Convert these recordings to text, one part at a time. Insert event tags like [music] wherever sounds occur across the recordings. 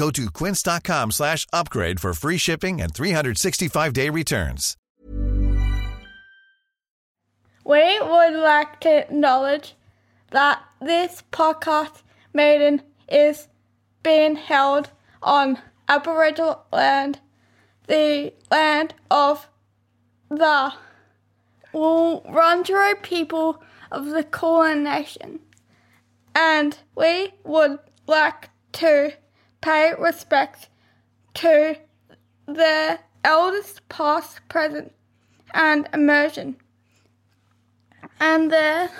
Go to quince.com slash upgrade for free shipping and 365-day returns. We would like to acknowledge that this podcast maiden is being held on Aboriginal land, the land of the Wurundjeri people of the Kulin Nation, and we would like to pay respect to the elders past, present, and emerging, and their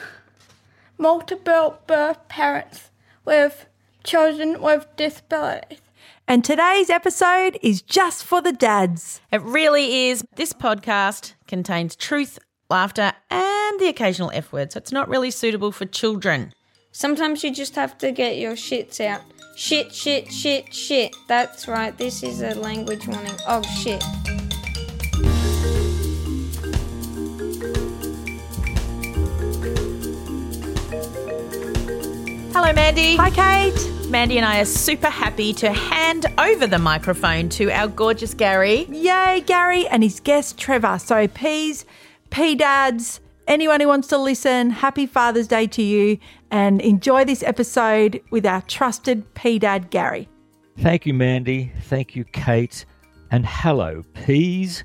multiple birth parents with children with disabilities. And today's episode is just for the dads. It really is. This podcast contains truth, laughter, and the occasional F word, so it's not really suitable for children. Sometimes you just have to get your shits out. Shit, shit, shit, shit. That's right, this is a language warning. Oh, shit. Hello, Mandy. Hi, Kate. Mandy and I are super happy to hand over the microphone to our gorgeous Gary. Yay, Gary and his guest Trevor. So, P's, P dads, anyone who wants to listen, happy Father's Day to you and enjoy this episode with our trusted P dad, Gary. Thank you, Mandy. Thank you, Kate. And hello, P's.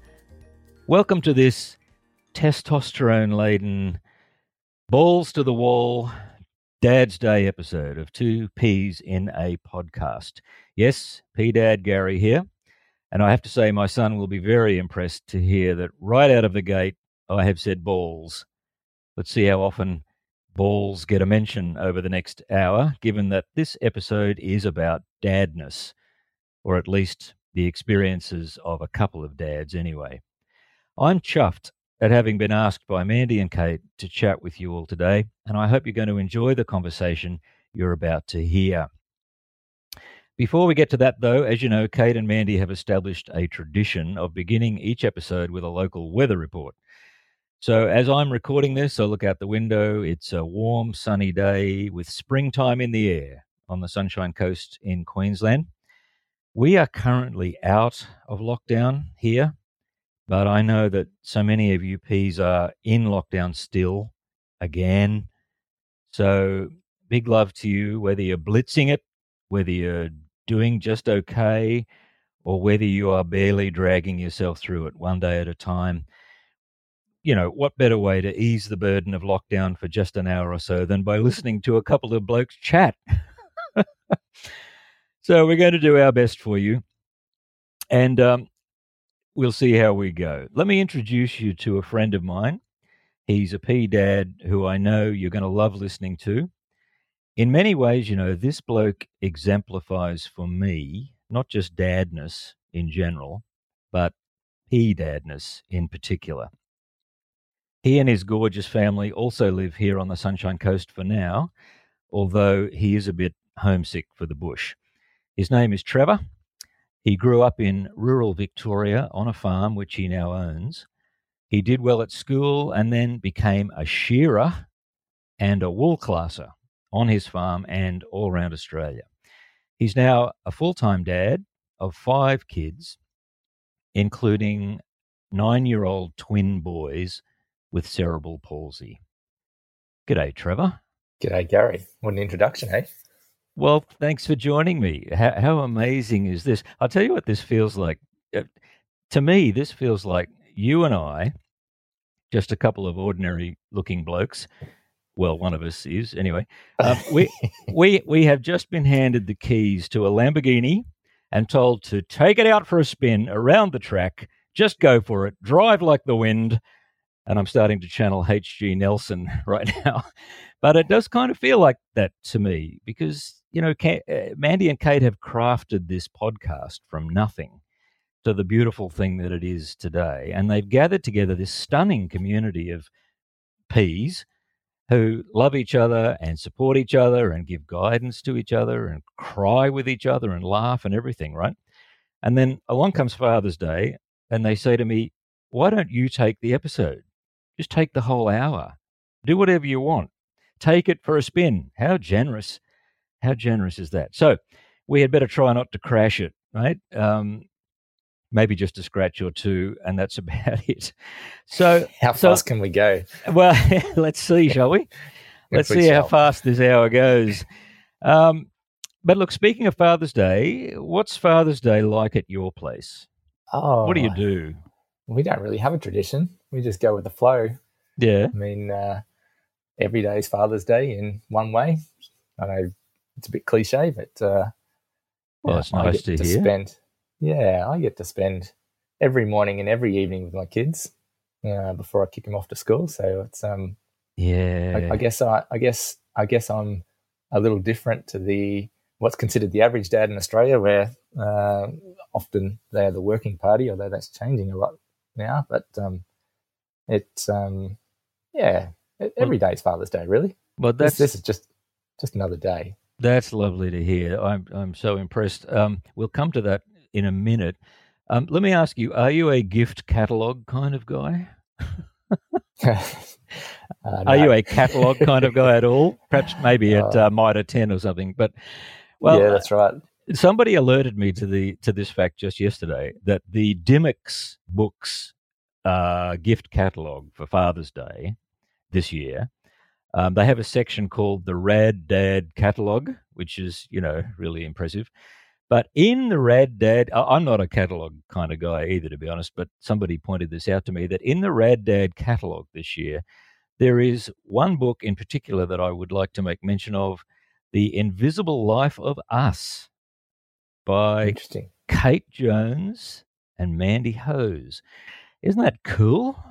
Welcome to this testosterone laden, balls to the wall, Dad's Day episode of Two Peas in a Podcast. Yes, P Dad Gary here. And I have to say, my son will be very impressed to hear that right out of the gate, I have said balls. Let's see how often balls get a mention over the next hour, given that this episode is about dadness, or at least the experiences of a couple of dads anyway. I'm chuffed at having been asked by Mandy and Kate to chat with you all today, and I hope you're going to enjoy the conversation you're about to hear. Before we get to that, though, as you know, Kate and Mandy have established a tradition of beginning each episode with a local weather report. So, as I'm recording this, I look out the window. It's a warm, sunny day with springtime in the air on the Sunshine Coast in Queensland. We are currently out of lockdown here but I know that so many of you P's are in lockdown still again. So big love to you, whether you're blitzing it, whether you're doing just okay, or whether you are barely dragging yourself through it one day at a time. You know, what better way to ease the burden of lockdown for just an hour or so than by listening to a couple of blokes chat? [laughs] so we're going to do our best for you. And um, we'll see how we go. Let me introduce you to a friend of mine. He's a P dad who I know you're going to love listening to. In many ways, you know, this bloke exemplifies for me not just dadness in general, but P dadness in particular. He and his gorgeous family also live here on the Sunshine Coast for now, although he is a bit homesick for the bush. His name is Trevor, he grew up in rural Victoria on a farm which he now owns. He did well at school and then became a shearer and a wool classer on his farm and all around Australia. He's now a full time dad of five kids, including nine year old twin boys with cerebral palsy. G'day, Trevor. G'day, Gary. What an introduction, eh? Well, thanks for joining me. How, how amazing is this? I'll tell you what this feels like. Uh, to me, this feels like you and I, just a couple of ordinary looking blokes. Well, one of us is anyway. Um, we [laughs] we we have just been handed the keys to a Lamborghini and told to take it out for a spin around the track. Just go for it. Drive like the wind. And I'm starting to channel H.G. Nelson [laughs] right now. But it does kind of feel like that to me because, you know, uh, Mandy and Kate have crafted this podcast from nothing to the beautiful thing that it is today. And they've gathered together this stunning community of peas who love each other and support each other and give guidance to each other and cry with each other and laugh and everything, right? And then along comes Father's Day and they say to me, Why don't you take the episode? Just take the whole hour. Do whatever you want take it for a spin. How generous. How generous is that? So we had better try not to crash it, right? Um, maybe just a scratch or two, and that's [laughs] about it. So, [laughs] how so, fast can we go? [laughs] Well, let's see, shall we? let's see how fast this hour goes. Um, but look, speaking of Father's Day, what's Father's Day like at your place? Oh, what do you do? We don't really have a tradition. We just go with the flow. Yeah. I mean, uh, every day is Father's Day in one way. I know it's a bit cliche, but uh, well, it's nice to, to hear. Spend, yeah, I get to spend every morning and every evening with my kids uh, before I kick them off to school. So it's um, yeah. I, I guess I, I guess I guess I'm a little different to the what's considered the average dad in Australia, where uh, often they're the working party, although that's changing a lot now. But um, it's um, yeah, Every day is Father's Day, really. But that's this, this, is just just another day. That's lovely to hear. I'm I'm so impressed. Um, we'll come to that in a minute. Um, let me ask you: Are you a gift catalog kind of guy? [laughs] uh, no. [laughs] Are you a catalog kind of guy at all? Perhaps maybe at [laughs] uh, uh, Mitre ten or something. But well, yeah, that's right. Somebody alerted me to the to this fact just yesterday that the Dymocks books uh, gift catalog for Father's Day this year. Um, they have a section called the Rad Dad Catalog, which is, you know, really impressive. But in the Rad Dad, I'm not a catalog kind of guy either, to be honest, but somebody pointed this out to me that in the Rad Dad catalog this year, there is one book in particular that I would like to make mention of The Invisible Life of Us by Interesting. Kate Jones and Mandy Hose. Isn't that cool?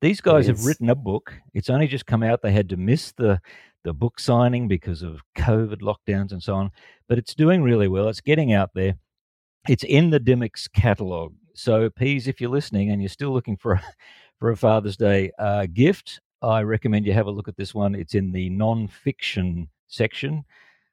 These guys have written a book. It's only just come out. They had to miss the the book signing because of COVID lockdowns and so on, but it's doing really well. It's getting out there. It's in the Dymocks catalog. So, Peas, if you're listening and you're still looking for a, [laughs] for a Father's Day uh, gift, I recommend you have a look at this one. It's in the non-fiction section.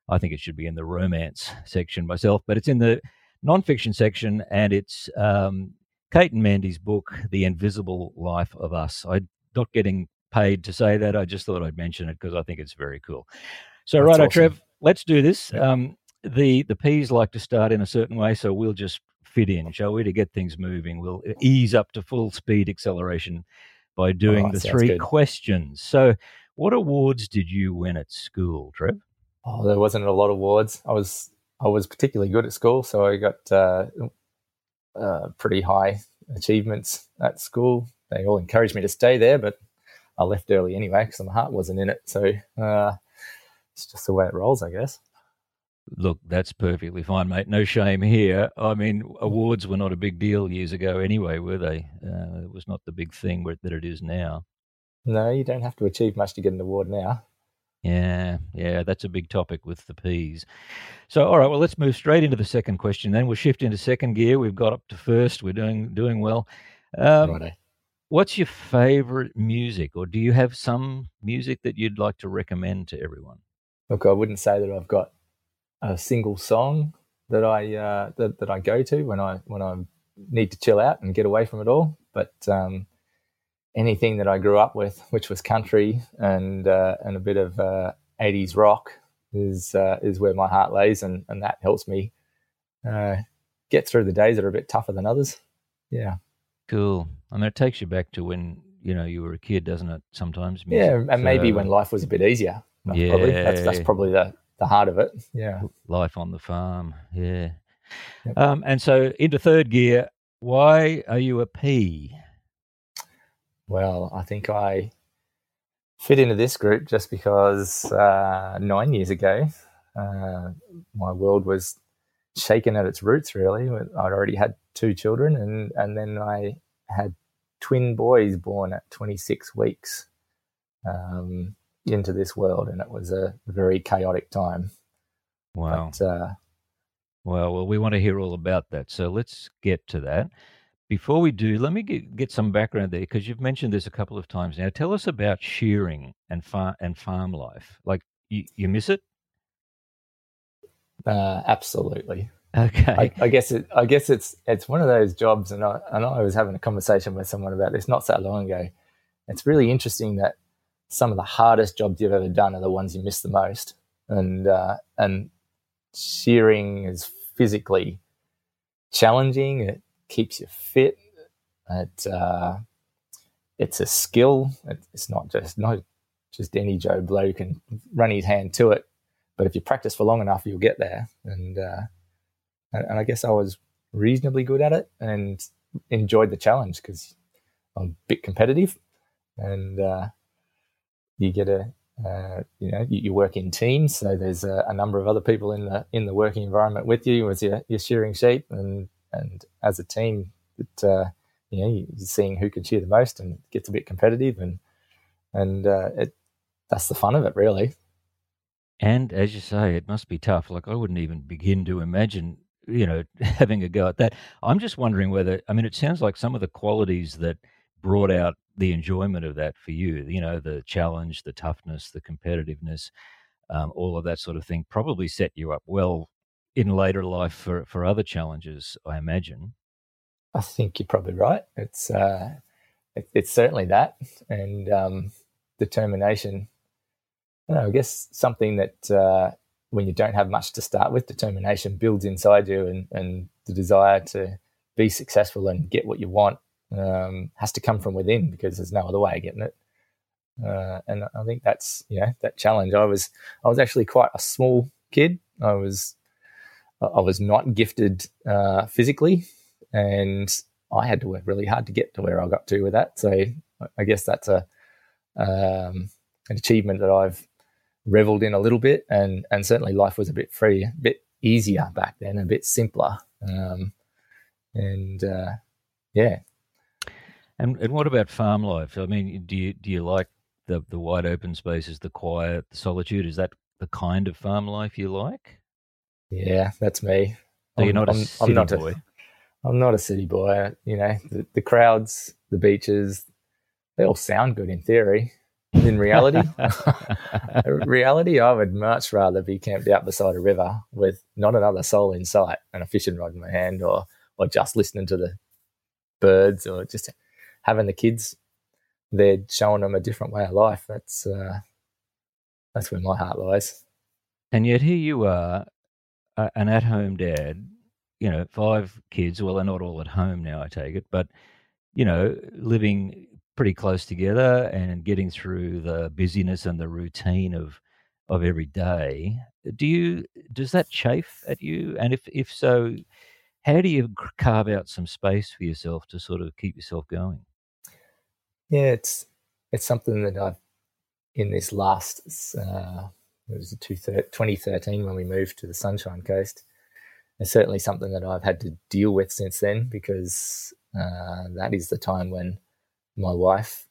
I think it should be in the romance section myself, but it's in the non-fiction section, and it's um, Kate and Mandy's book, The Invisible Life of Us. I'm not getting paid to say that. I just thought I'd mention it because I think it's very cool. So, right, awesome. Trev, let's do this. Yeah. Um, the the peas like to start in a certain way, so we'll just fit in, shall we, to get things moving? We'll ease up to full speed acceleration by doing oh, the three good. questions. So, what awards did you win at school, Trev? Oh, there wasn't a lot of awards. I was I was particularly good at school, so I got uh, uh, pretty high achievements at school. They all encouraged me to stay there, but I left early anyway because my heart wasn't in it. So uh, it's just the way it rolls, I guess. Look, that's perfectly fine, mate. No shame here. I mean, awards were not a big deal years ago anyway, were they? Uh, it was not the big thing that it is now. No, you don't have to achieve much to get an award now. Yeah, yeah, that's a big topic with the peas. So, all right, well, let's move straight into the second question. Then we'll shift into second gear. We've got up to first. We're doing doing well. Um, What's your favorite music, or do you have some music that you'd like to recommend to everyone? Look, I wouldn't say that I've got a single song that I uh, that, that I go to when I when I need to chill out and get away from it all. But um, anything that I grew up with, which was country and uh, and a bit of uh, 80s rock, is uh, is where my heart lays, and, and that helps me uh, get through the days that are a bit tougher than others. Yeah, cool. I mean, it takes you back to when you know you were a kid, doesn't it? Sometimes, music? yeah, and maybe when life was a bit easier. Yeah, probably. That's, that's probably the the heart of it. Yeah, life on the farm. Yeah, yep. um, and so into third gear. Why are you a P? Well, I think I fit into this group just because uh, nine years ago, uh, my world was shaken at its roots. Really, I'd already had two children, and and then I had twin boys born at 26 weeks um, into this world, and it was a very chaotic time. Wow. But, uh, well, well, we want to hear all about that. So let's get to that. Before we do, let me get, get some background there because you've mentioned this a couple of times now. Tell us about shearing and farm and farm life. Like you, you miss it? Uh, absolutely. Okay. I, I, guess it. I guess it's it's one of those jobs, and I, and I was having a conversation with someone about this not so long ago. It's really interesting that some of the hardest jobs you've ever done are the ones you miss the most, and uh, and shearing is physically challenging. It keeps you fit. It uh, it's a skill. It's not just not just any Joe Blow can run his hand to it, but if you practice for long enough, you'll get there. And uh, and, and I guess I was reasonably good at it and enjoyed the challenge because I'm a bit competitive, and uh, you get a uh, you know you, you, work in teams, so there's a, a, number of other people in the in the working environment with you as you're, you're shearing sheep, and and as a team, it, uh, you know, you're seeing who can cheer the most, and it gets a bit competitive, and and uh, it that's the fun of it, really. And as you say, it must be tough. Like I wouldn't even begin to imagine, you know, [laughs] having a go at that. I'm just wondering whether, I mean, it sounds like some of the qualities that brought out the enjoyment of that for you, you know, the challenge, the toughness, the competitiveness, um, all of that sort of thing, probably set you up well in later life for, for other challenges, I imagine. I think you're probably right. It's uh, it, it's certainly that, and um, determination. I, know, I guess something that uh, when you don't have much to start with, determination builds inside you, and, and the desire to be successful and get what you want um, has to come from within because there's no other way of getting it. Uh, and I think that's you know that challenge. I was I was actually quite a small kid. I was I was not gifted uh, physically, and I had to work really hard to get to where I got to with that. So I guess that's a um, an achievement that I've reveled in a little bit, and and certainly life was a bit free, a bit easier back then, a bit simpler, um, and uh, yeah. And and what about farm life? I mean, do you do you like the the wide open spaces, the quiet, the solitude? Is that the kind of farm life you like? Yeah, that's me. So you're not I'm, a city I'm not boy. A, I'm not a city boy. You know, the, the crowds, the beaches, they all sound good in theory. In reality, [laughs] reality, I would much rather be camped out beside a river with not another soul in sight and a fishing rod in my hand, or or just listening to the birds, or just having the kids there, showing them a different way of life. That's uh, that's where my heart lies. And yet here you are an at-home dad, you know, five kids. Well, they're not all at home now, I take it, but you know, living pretty close together and getting through the busyness and the routine of of every day. Do you does that chafe at you? And if if so, how do you carve out some space for yourself to sort of keep yourself going? Yeah, it's it's something that I've in this last uh, it was 2013 when we moved to the Sunshine Coast. It's certainly something that I've had to deal with since then because uh, that is the time when my wife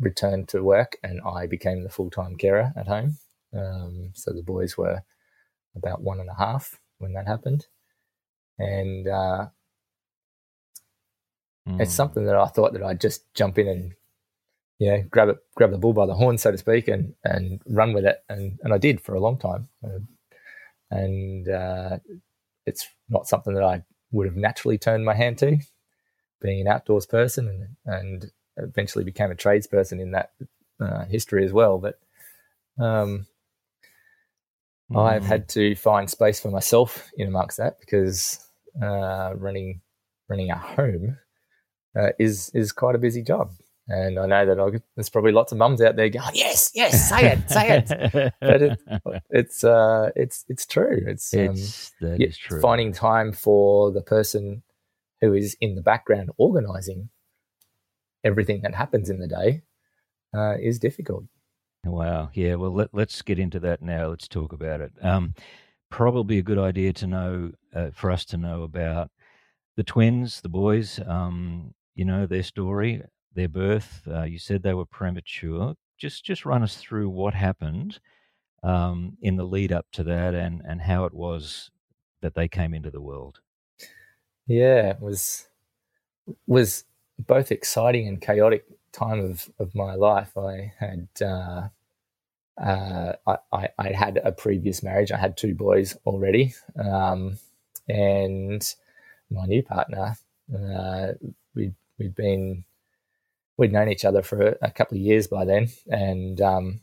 returned to work and I became the full time carer at home. Um, so the boys were about one and a half when that happened. And uh, mm. it's hmm. something that I thought that I'd just jump in and you know, grab it, grab the bull by the horn, so to speak, and and run with it. And and I did for a long time. And uh, it's not something that I would have naturally turned my hand to, being an outdoors person and and eventually became a tradesperson in that uh, history as well. But um, mm. I've had to find space for myself in amongst that because uh, running running a home uh, is is quite a busy job. And I know that I'll, there's probably lots of mums out there going, "Yes, yes, say it, say it." [laughs] but it, it's uh, it's it's true. It's, it's um, that is true. Finding time for the person who is in the background organising everything that happens in the day uh, is difficult. Wow. Yeah. Well, let, us get into that now. Let's talk about it. Um, probably a good idea to know uh, for us to know about the twins, the boys. Um, you know their story, their birth. Uh, you said they were premature. Just just run us through what happened um, in the lead up to that, and and how it was that they came into the world. Yeah, it was was both exciting and chaotic time of, of my life. I had uh, uh, I, I, had a previous marriage. I had two boys already, um, and my new partner, uh, we we'd been we'd known each other for a, couple of years by then, and um,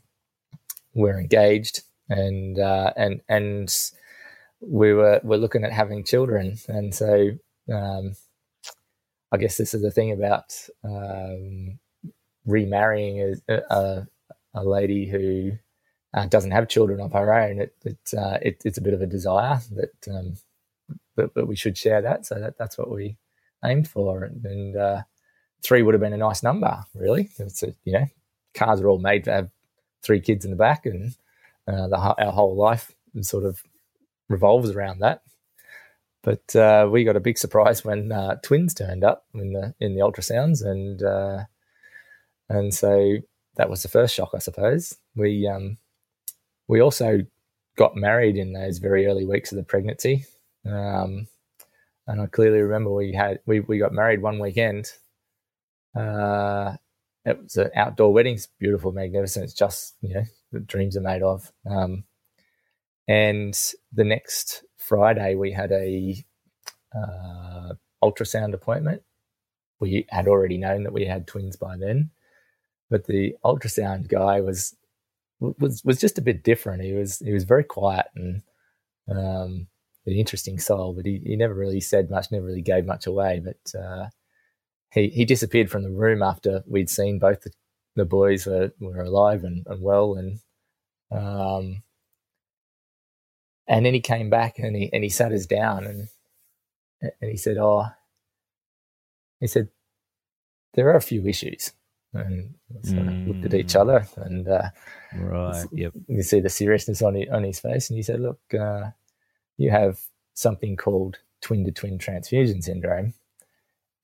we're engaged, and uh, and and we were we're looking at having children, and so um, I guess this is the thing about um, remarrying a, a, a, lady who uh, doesn't have children of her own. It, it, uh, it, it's a bit of a desire that, um, that we should share that. So that, that's what we aimed for, and, and uh, three would have been a nice number, really. It's a, you know, cars are all made to have three kids in the back, and uh, the, our whole life sort of revolves around that. But uh, we got a big surprise when uh, twins turned up in the in the ultrasounds, and uh, and so that was the first shock, I suppose. We um, we also got married in those very early weeks of the pregnancy, um, and I clearly remember we had we we got married one weekend. Uh, it was an outdoor wedding, it's beautiful, magnificent. It's just you know the dreams are made of. Um, and the next Friday, we had a uh, ultrasound appointment. We had already known that we had twins by then, but the ultrasound guy was was was just a bit different. He was he was very quiet and um, an interesting soul, but he, he never really said much, never really gave much away. But uh, he he disappeared from the room after we'd seen both the, the boys were, were alive and, and well, and um, and then he came back and he and he sat us down and and he said, "Oh," he said, "There are a few issues." And of mm. looked at each mm. other, and uh, right, yep. You see the seriousness on his, on his face, and he said, "Look, uh, you have something called twin to twin transfusion syndrome,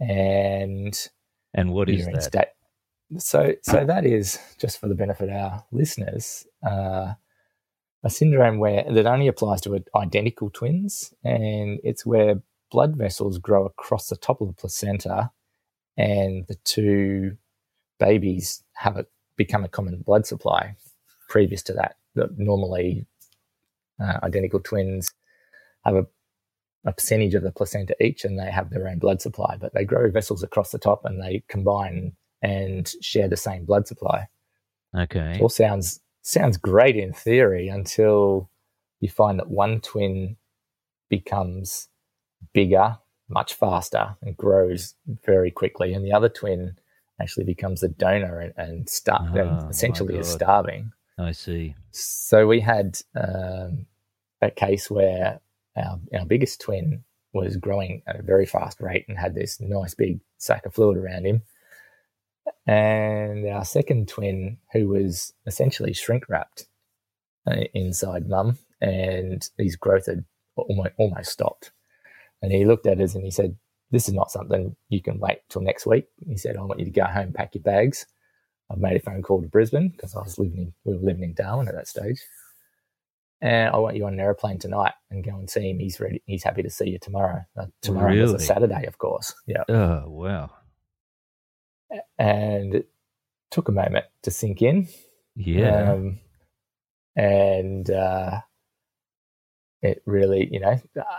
and and what is that?" State. So, so that is just for the benefit of our listeners. Uh, a syndrome where that only applies to identical twins, and it's where blood vessels grow across the top of the placenta, and the two babies have a, become a common blood supply. Previous to that, normally uh, identical twins have a, a percentage of the placenta each, and they have their own blood supply. But they grow vessels across the top, and they combine and share the same blood supply. Okay, it all sounds sounds great in theory until you find that one twin becomes bigger, much faster, and grows very quickly, and the other twin actually becomes a donor and, and, star- oh, and essentially is starving. I see. So we had um, a case where our, our biggest twin was growing at a very fast rate and had this nice big sac of fluid around him and our second twin, who was essentially shrink wrapped uh, inside mum, and his growth had almost, almost stopped. And he looked at us and he said, This is not something you can wait till next week. He said, I want you to go home, pack your bags. I've made a phone call to Brisbane because I was living in, we were living in Darwin at that stage. And I want you on an airplane tonight and go and see him. He's ready. He's happy to see you tomorrow. Uh, tomorrow really? is a Saturday, of course. Yeah. Oh, wow and it took a moment to sink in. Yeah. Um, and uh, it really, you know, uh,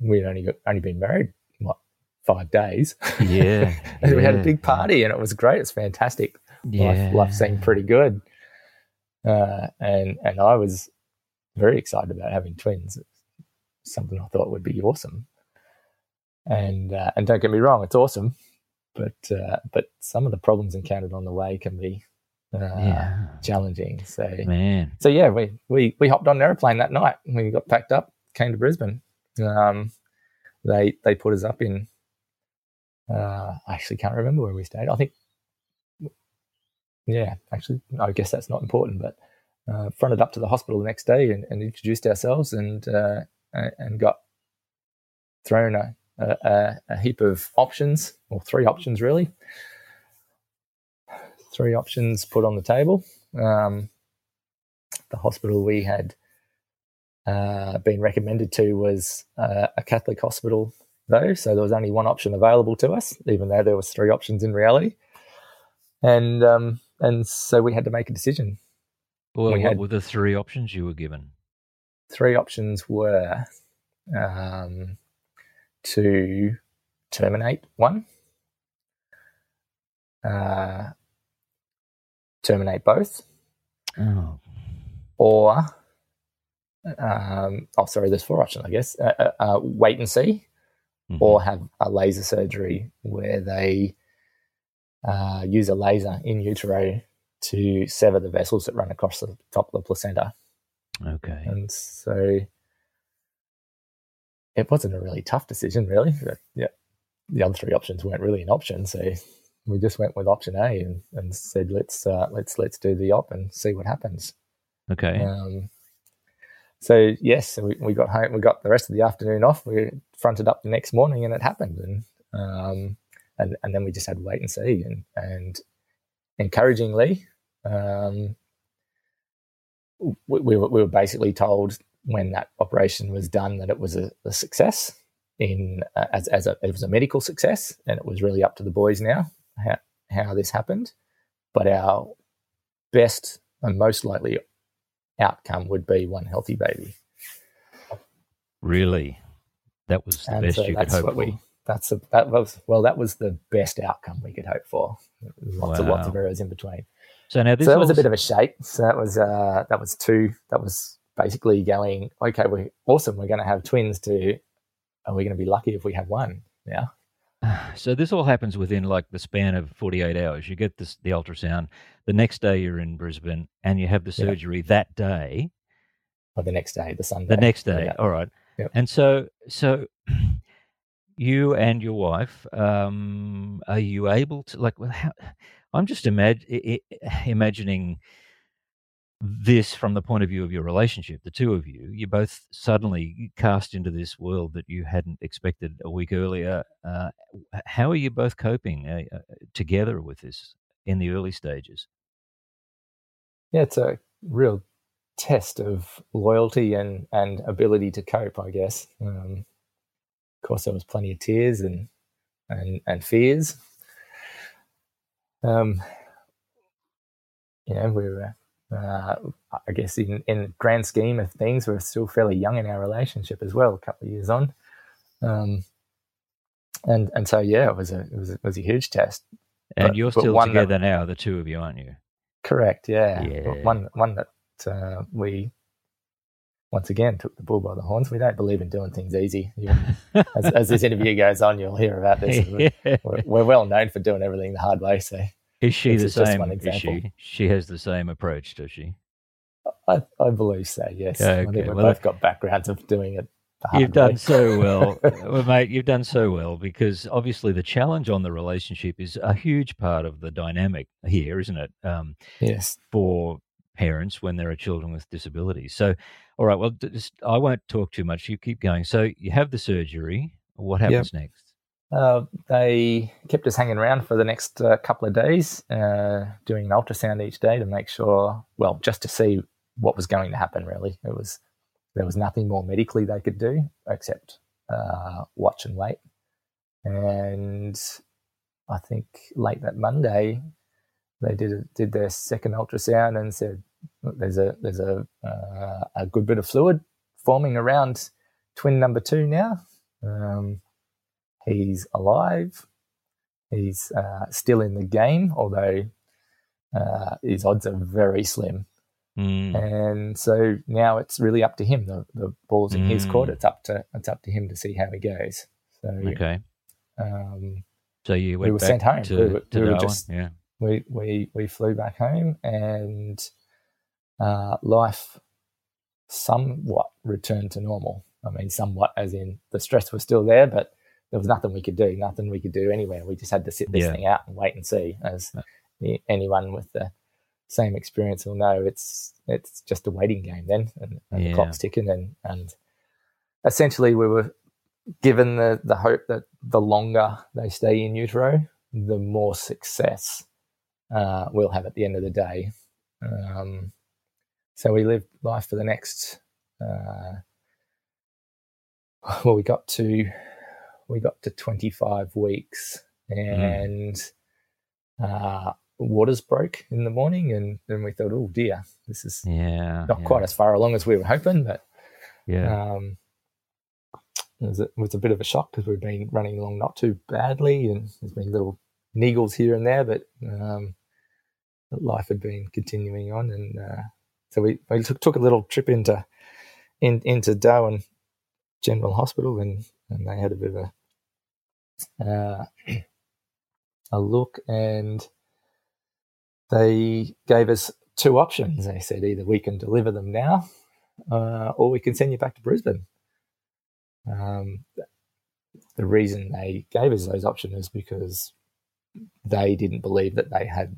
we'd only got, only been married what five days. Yeah. [laughs] and we had a big party, and it was great. It's fantastic. Yeah. Life, life seemed pretty good, uh, and and I was very excited about having twins. It's something I thought would be awesome. And uh, and don't get me wrong, it's awesome, but uh, but some of the problems encountered on the way can be uh, Yeah. challenging. So Man. so yeah, we, we we hopped on an airplane that night. We got packed up, came to Brisbane. Um, they they put us up in. Uh, I actually can't remember where we stayed. I think. Yeah, actually, I guess that's not important. But uh, fronted up to the hospital the next day and, and introduced ourselves and uh, and got thrown a, a, a- heap of options or three options really. Three options put on the table. Um, the hospital we had uh, been recommended to was uh, a Catholic hospital, though, so there was only one option available to us, even though there was three options in reality. And um, and so we had to make a decision. Well, We what had- were the three options you were given? Three options were um, to terminate one, uh, terminate both, Oh, or um, oh, sorry, there's four options, I guess. Uh, uh, uh, wait and see, mhm. or have a laser surgery where they uh, use a laser in utero to sever the vessels that run across the top of the placenta. okay. And so it wasn't a really tough decision, really. But, yeah, the other three options weren't really an option, so we just went with option A and, and said let's uh, let's let's do the op and see what happens. Okay. Um, so yes, so we, we got home. We got the rest of the afternoon off. We fronted up the next morning, and it happened. And um, and and then we just had to wait and see. And and encouragingly, um, we, we, were, we were basically told when that operation was done that it was a, a success in uh, as as a it was a medical success, and it was really up to the boys now how how this happened. But our best and most likely outcome would be one healthy baby. Really? That was the And best so you could hope for. we that's a, that was well that was the best outcome we could hope for. Lots of lots of errors in between. So now this so that was a bit of a shake. So that was uh that was two that was basically going okay we're awesome we're going to have twins to are we going to be lucky if we have one now [sighs] So this all happens within like the span of 48 hours. You get this, the ultrasound. The next day you're in Brisbane and you have the Yeah. surgery that day. or the next day the Sunday The next day. Yeah. All right. Yep. And so, so [clears throat] you and your wife, um, are you able to like? Well, how, I'm just imag- imagining this from the point of view of your relationship. The two of you, you both suddenly cast into this world that you hadn't expected a week earlier. Uh, how are you both coping uh, uh, together with this in the early stages? yeah it's a real test of loyalty and and ability to cope i guess um course there was plenty of tears and and and fears um you know we were uh, I guess in in the grand scheme of things, we're still fairly young in our relationship as well. A couple of years on, um, and and so yeah, it was a it was a, it was a huge test. And But- you're still one that- together now, the two of you, aren't you? Correct. Yeah. Yeah. One one that uh, we once again took the bull by the horns. We don't believe in doing things easy. As, as this interview goes on, you'll hear about this. [laughs] We're, we're, we're well known for doing everything the hard way. So Is she the same? Is she? She has the same approach, does she? I, I believe so. Yes. Yeah, I okay. think we've Well, both got backgrounds of doing it. You've done so well, [laughs] well, mate. You've done so well because obviously the challenge on the relationship is a huge part of the dynamic here, isn't it? Um, yes. for parents when there are children with disabilities. So, all right. Well, just, I won't talk too much. You keep going. So you have the surgery. What happens next? Uh, they kept us hanging around for the next uh, couple of days, uh, doing an ultrasound each day to make sure, well, just to see what was going to happen. Really, it was there was nothing more medically they could do except uh, watch and wait. And I think late that Monday, they did did their second ultrasound and said "Look, there's a there's a uh, a good bit of fluid forming around twin number two now. Um, he's alive. He's uh, still in the game, although uh, his odds are very slim. Mm. And so now it's really up to him. The, the ball's in his court. Mm. It's up to it's up to him to see how he goes. So Okay. um, So you We were back sent home. to, We were- to we were just- yeah. we we we flew back home, and uh, life somewhat returned to normal. I mean, somewhat as in the stress was still there, but there was nothing we could do. Nothing we could do anywhere. We just had to sit this Yeah. thing out and wait and see. As Yeah. anyone with the same experience will know, it's it's just a waiting game then, and, and Yeah. the clock's ticking, and and essentially we were given the the hope that the longer they stay in utero, the more success uh, we'll have at the end of the day. Um, so we lived life for the next. Uh, [laughs] well, we got to we got to twenty five weeks, and uh, waters broke in the morning, and then we thought, oh dear, this is Yeah. not yeah. quite as far along as we were hoping, but Yeah. um, it, was a, it was a bit of a shock because we've been running along not too badly, and there's been little niggles here and there, but um, life had been continuing on, and uh, so we, we took, took a little trip into in, into Darwin General Hospital, and, and they had a bit of a uh, [clears throat] a look, and they gave us two options. They said either we can deliver them now, uh, or we can send you back to Brisbane. Um, the reason they gave us those options is because they didn't believe that they had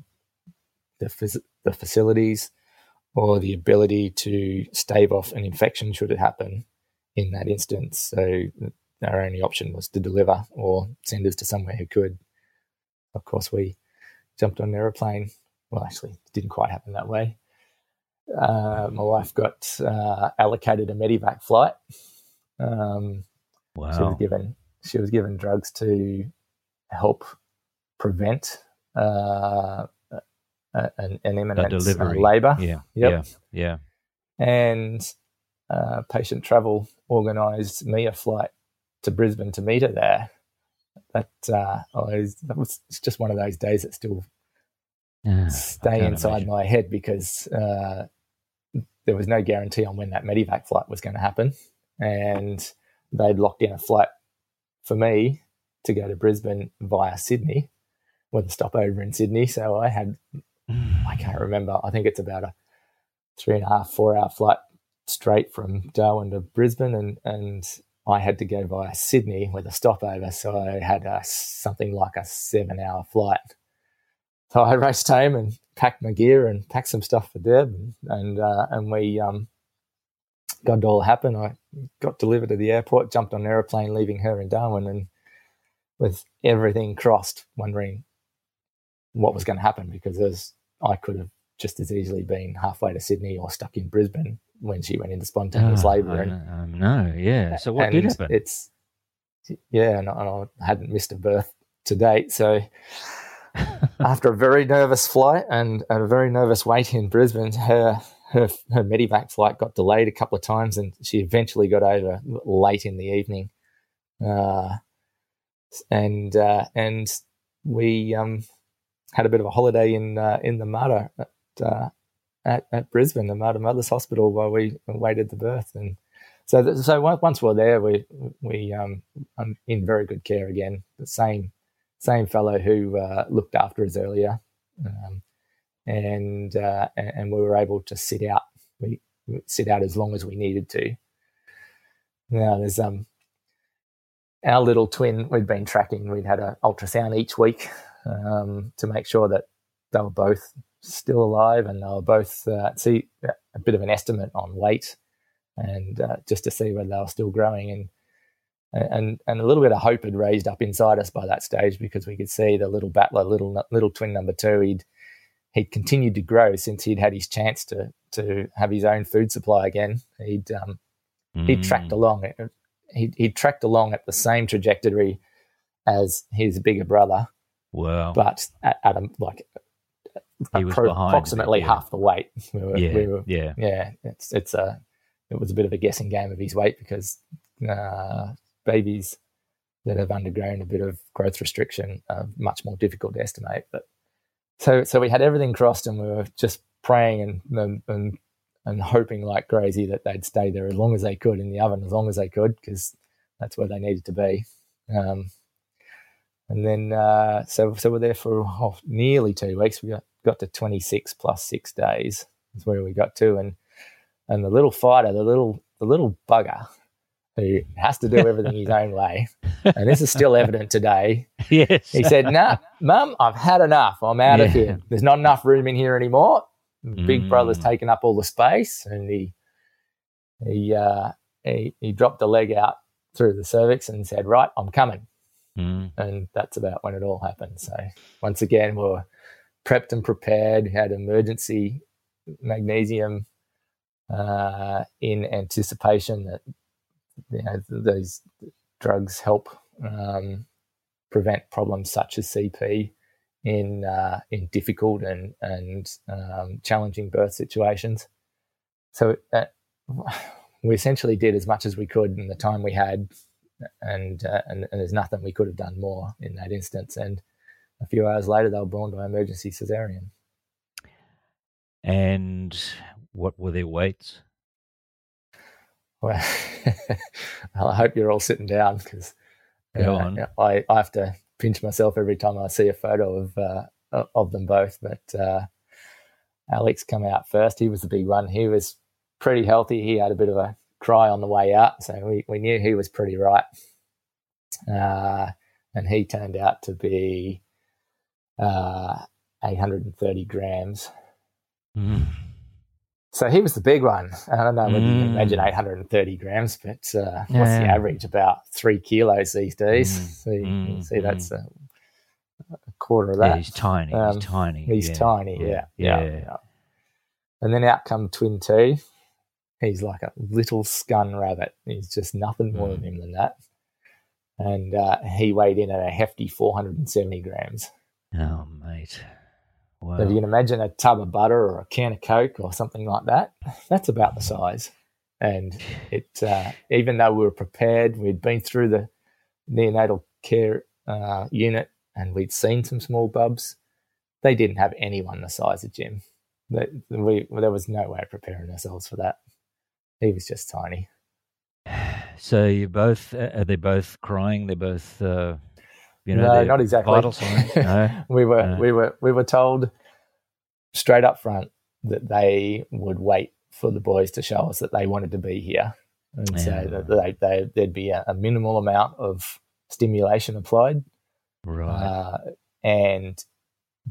the phys- the facilities or the ability to stave off an infection should it happen in that instance. So our only option was to deliver or send us to somewhere who could. Of course, we jumped on an aeroplane. Well, actually, it didn't quite happen that way. Uh, my wife got uh, allocated a medevac flight. Um, she was given she was given drugs to help prevent uh, a- an, an imminent delivery. labour. Yeah. Yep. Yeah. And uh, patient travel organised me a flight to Brisbane to meet her there. That uh, was, that was it's just one of those days that still Yeah. Stay inside imagine. my head because uh, there was no guarantee on when that medevac flight was going to happen, and they'd locked in a flight for me to go to Brisbane via Sydney, with a stopover in Sydney. So I had I can't remember. I think it's about a three and a half, four hour flight straight from Darwin to Brisbane, and and I had to go via Sydney with a stopover. So I had a, something like a seven hour flight. So I raced home and packed my gear and packed some stuff for Deb, and and, uh, and we um, got it all happen. I got delivered to the airport, jumped on an aeroplane, leaving her in Darwin, and with everything crossed, wondering what was going to happen because as I could have just as easily been halfway to Sydney or stuck in Brisbane when she went into spontaneous Ah, labour. And know, I yeah. So what did happen? It's yeah, and I, and I hadn't missed a birth to date. So [laughs] after a very nervous flight and, and a very nervous wait in Brisbane, her her her medevac flight got delayed a couple of times, and she eventually got over late in the evening. Uh, and uh, and we um, had a bit of a holiday in uh, in the Mater at, uh, at at Brisbane, the Mater Mothers Hospital, while we awaited the birth. And so th- so once we're there, we we um, I'm in very good care again. The same same fellow who uh, looked after us earlier, um, and uh, and we were able to sit out. We sit out as long as we needed to. Now there's um our little twin we'd been tracking. We'd had an ultrasound each week um, to make sure that they were both still alive and they were both uh, see a bit of an estimate on weight and uh, just to see whether they were still growing and and and a little bit of hope had raised up inside us by that stage because we could see the little battler, little little twin number two. He'd he'd continued to grow since he'd had his chance to to have his own food supply again. He'd um, he'd Mm. tracked along. He he tracked along at the same trajectory as his bigger brother, Wow. but at, at a, like He was appro- behind bit, approximately yeah. half the weight. [laughs] We were, yeah. we were, yeah. yeah, it's it's a it was a bit of a guessing game of his weight because uh, babies that have undergone a bit of growth restriction are much more difficult to estimate. But so so we had everything crossed, and we were just praying and and and hoping like crazy that they'd stay there as long as they could in the oven, as long as they could, because that's where they needed to be. Um, and then uh, so so we're there for [laughs] oh, nearly two weeks. We got got to 26 plus six days is where we got to, and and the little fighter, the little the little bugger who has to do [laughs] everything his own way, and this is still evident today. [laughs] Yes. He said, "Nah, Mum, I've had enough. I'm out of here. There's not enough room in here anymore. Big Mm. brother's taken up all the space." And he he uh, he he dropped a leg out through the cervix and said, "Right, I'm coming." Mm. and that's about when it all happened. So once again, we are prepped and prepared. Had emergency magnesium uh, in anticipation that you know those drugs help um, prevent problems such as CP in uh, in difficult and and um, challenging birth situations. So uh, [sighs] we essentially did as much as we could in the time we had and, uh, and and there's nothing we could have done more in that instance. And a few hours later, they were born by emergency cesarean. And what were their weights? Well, [laughs] well I hope you're all sitting down because Go on. I, I have to pinch myself every time I see a photo of uh, of them both. But uh, Alex come out first. He was the big one. He was pretty healthy. He had a bit of a cry on the way out, so we, we knew he was pretty right. Uh, and he turned out to be uh, 830 grams. Mm. So he was the big one. I don't know whether you can Mm. imagine 830 grams, but uh, what's the average? About three kilos these days. Mm. So you can Mm. see that's a, a quarter of that. Yeah, he's tiny. Um, he's tiny. He's yeah. tiny, yeah, Yeah. yeah, yeah. And then out come Twin Two. He's like a little scun rabbit. He's just nothing more Mm. than him than that. And uh, he weighed in at a hefty 470 grams. Oh, mate. Wow. So if you can imagine a tub of butter or a can of Coke or something like that, that's about the size. And it, uh, even though we were prepared, we'd been through the neonatal care uh, unit and we'd seen some small bubs, they didn't have anyone the size of Jim. That we there was no way of preparing ourselves for that. He was just tiny. So you both uh, are they both crying? They're both uh, you know no, not exactly. vital signs. No. [laughs] we were No. we were we were told straight up front that they would wait for the boys to show us that they wanted to be here, and so Yeah. that they, they there'd be a, a minimal amount of stimulation applied, Right. uh, and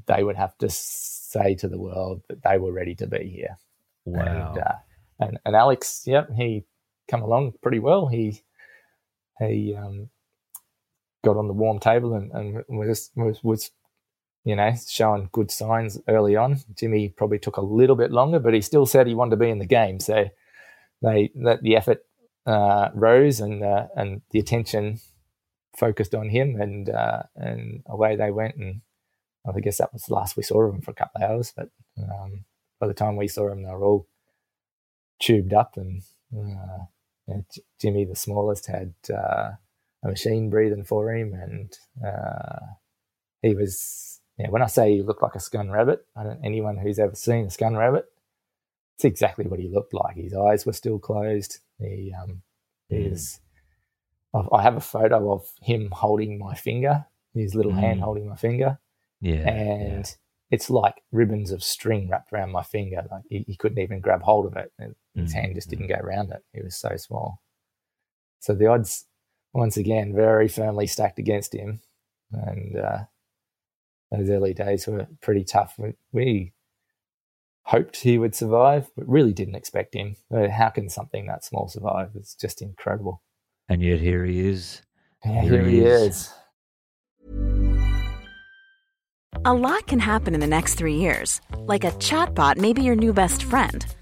they would have to say to the world that they were ready to be here. wow. And, uh, and and Alex, yep, he come along pretty well. He he um, got on the warm table and, and was was was you know showing good signs early on. Jimmy probably took a little bit longer, but he still said he wanted to be in the game. So they that the effort uh, rose and uh, and the attention focused on him, and uh, and away they went. And I guess that was the last we saw of him for a couple of hours. But um, by the time we saw him, they were all tubed up, and uh, and Jimmy, the smallest, had uh, a machine breathing for him, and uh, he was. Yeah, when I say he looked like a scun rabbit, I don't anyone who's ever seen a scun rabbit, it's exactly what he looked like. His eyes were still closed. He um, Mm. is. I I have a photo of him holding my finger, his little hand Mm. holding my finger, yeah. and it's like ribbons of string wrapped around my finger. Like he, he couldn't even grab hold of it. And his Mm, hand just didn't go around it. He was so small. So the odds, once again, very firmly stacked against him. And uh, those early days were pretty tough. We, we hoped he would survive, but really didn't expect him. How can something that small survive? It's just incredible. And yet here he is. Yeah, Here here he he is. is. A lot can happen in the next three years. Like a chatbot may be your new best friend.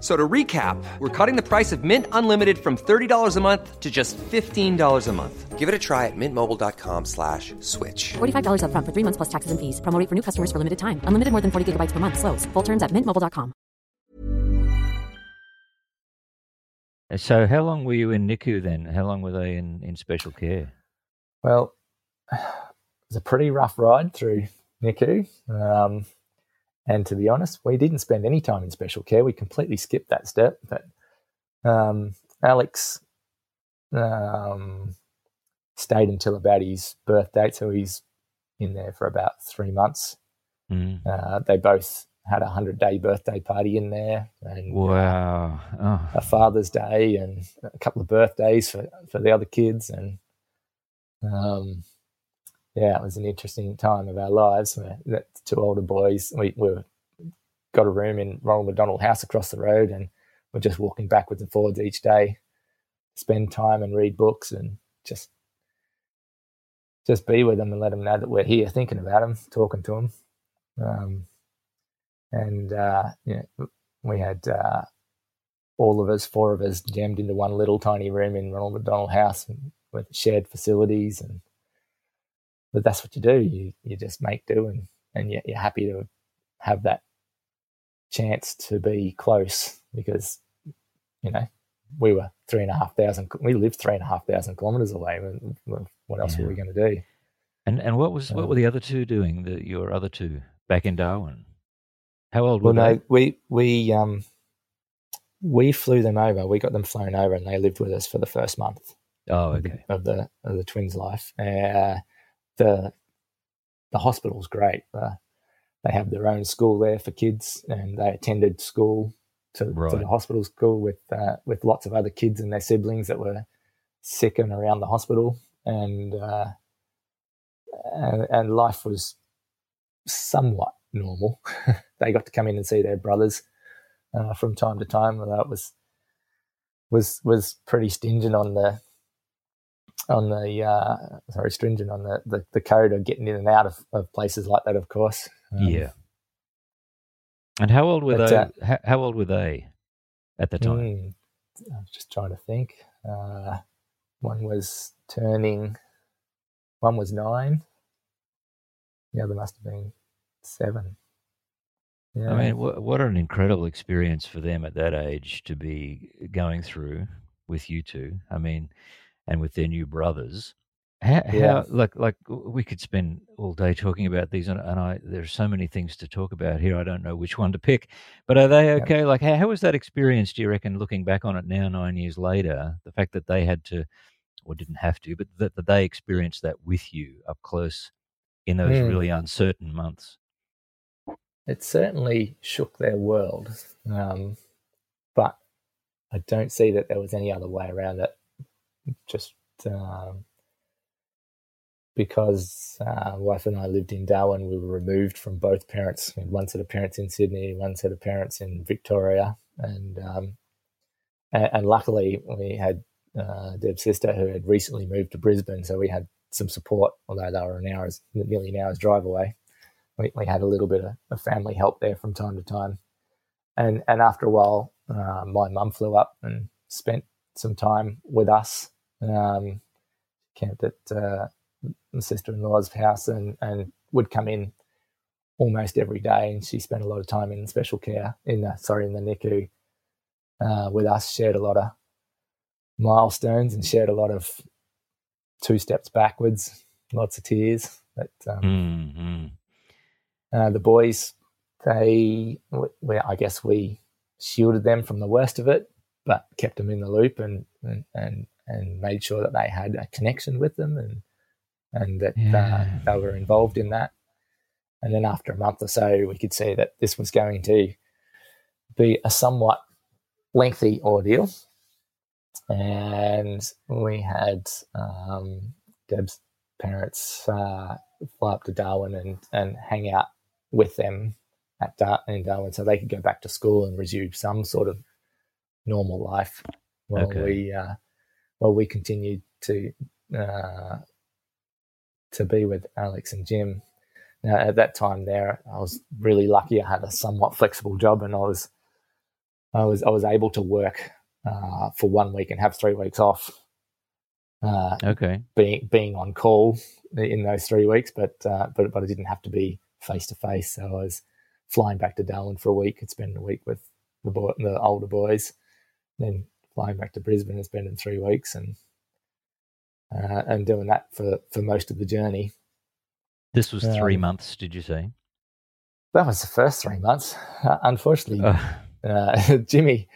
So to recap, we're cutting the price of Mint Unlimited from $30 a month to just $15 a month. Give it a try at mintmobile.com slash switch. $45 upfront for three months plus taxes and fees. Promo rate for new customers for limited time. Unlimited more than 40 gigabytes per month. Slows. Full terms at mintmobile.com. So, how long were you in NICU then? How long were they in, in special care? Well, [sighs] it was a pretty rough ride through NICU. Um, and to be honest, we didn't spend any time in special care. We completely skipped that step. But um, Alex um, stayed until about his birth date, so he's in there for about three months. Mm. Uh, they both had a hundred day birthday party in there, and uh, Wow. Oh, a Father's Day and a couple of birthdays for, for the other kids. And um, yeah, it was an interesting time of our lives. The two older boys, we, we got a room in Ronald McDonald House across the road, and we're just walking backwards and forwards each day, spend time and read books, and just just be with them and let them know that we're here, thinking about them, talking to them. Um, and uh, we had uh, all of us, four of us, jammed into one little tiny room in Ronald McDonald House with shared facilities. And but that's what you do. You you just make do, and and you're, you're happy to have that chance to be close because you know we were three and a half thousand. We lived three and a half thousand kilometers away. What else Yeah. were we going to do? and and what was what Um, were the other two doing? The, your other two back in Darwin. How old were Well, no, we we um we flew them over. We got them flown over, and they lived with us for the first month Oh, okay. of the of the twins' life. Uh, the the hospital's great. Uh, they have their own school there for kids, and they attended school to, to the hospital school with uh, with lots of other kids and their siblings that were sick and around the hospital, and uh, and, and life was somewhat normal. [laughs] they got to come in and see their brothers uh, from time to time. Although it was was was pretty stringent on the on the uh, sorry stringent on the, the the code of getting in and out of, of places like that. Of course, Um, yeah. And how old were but, they? uh, how, how old were they at the time? Mm, I was just trying to think. Uh, one was turning, one was nine. The other must have been seven. Yeah. I mean, what, what an incredible experience for them at that age to be going through with you two. I mean, and with their new brothers. How, Yeah. how like like we could spend all day talking about these, and, and I there's so many things to talk about here. I don't know which one to pick, but are they okay? Like, how, how was that experience? Do you reckon, looking back on it now, nine years later, the fact that they had to, or didn't have to, but that, that they experienced that with you up close in those Mm. really uncertain months? it certainly shook their world. Um, but I don't see that there was any other way around it. Just um, because uh, wife and I lived in Darwin, we were removed from both parents. One set of parents in Sydney, one set of parents in Victoria, and um, and, and luckily we had uh, Deb's sister who had recently moved to Brisbane, so we had some support. Although they were an hour's nearly an hour's drive away, we, we had a little bit of, of family help there from time to time. And and after a while, uh, my mum flew up and spent some time with us. Um, camped at uh, my sister-in-law's house and, and would come in almost every day. And she spent a lot of time in special care in the sorry in the NICU uh, with us. Shared a lot of milestones and shared a lot of two steps backwards, lots of tears. But um, Mm-hmm. uh, the boys, they, we, I guess we shielded them from the worst of it, but kept them in the loop and and and, and made sure that they had a connection with them and and that Yeah. uh, they were involved in that. And then after a month or so, we could see that this was going to be a somewhat lengthy ordeal. and we had um, Deb's parents uh, fly up to Darwin and, and hang out with them at Dar- in Darwin so they could go back to school and resume some sort of normal life while Okay. we uh, while we continued to uh, to be with Alex and Jim. Now, at that time, there, I was really lucky. I had a somewhat flexible job, and I was I was I was able to work uh, for one week and have three weeks off. Uh, Okay. being being on call in those three weeks, but uh, but but I didn't have to be face to face. So I was flying back to Darwin for a week and spending a week with the boy, the older boys, then flying back to Brisbane and spending three weeks and uh, and doing that for for most of the journey. This was three Um, months, did you say? That was the first three months. Uh, unfortunately, Uh, [laughs] Jimmy,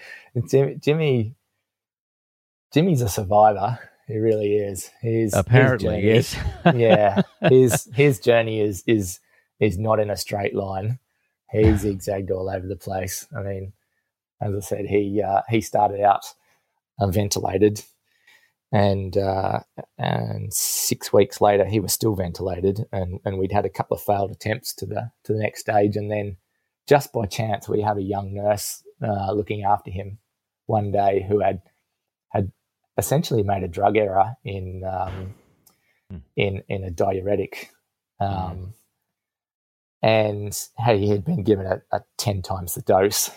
Jimmy, Jimmy, Jimmy's a survivor. He really is. He's his apparently, journey- yes. [laughs] yeah, [laughs] his his journey is is is not in a straight line. He zigzagged all over the place. I mean, as I said, he uh, he started out ventilated, and uh, and six weeks later he was still ventilated, and and we'd had a couple of failed attempts to the to the next stage, and then just by chance we had a young nurse uh, looking after him one day who had had essentially made a drug error in um, in in a diuretic, um, and he had been given a, a ten times the dose.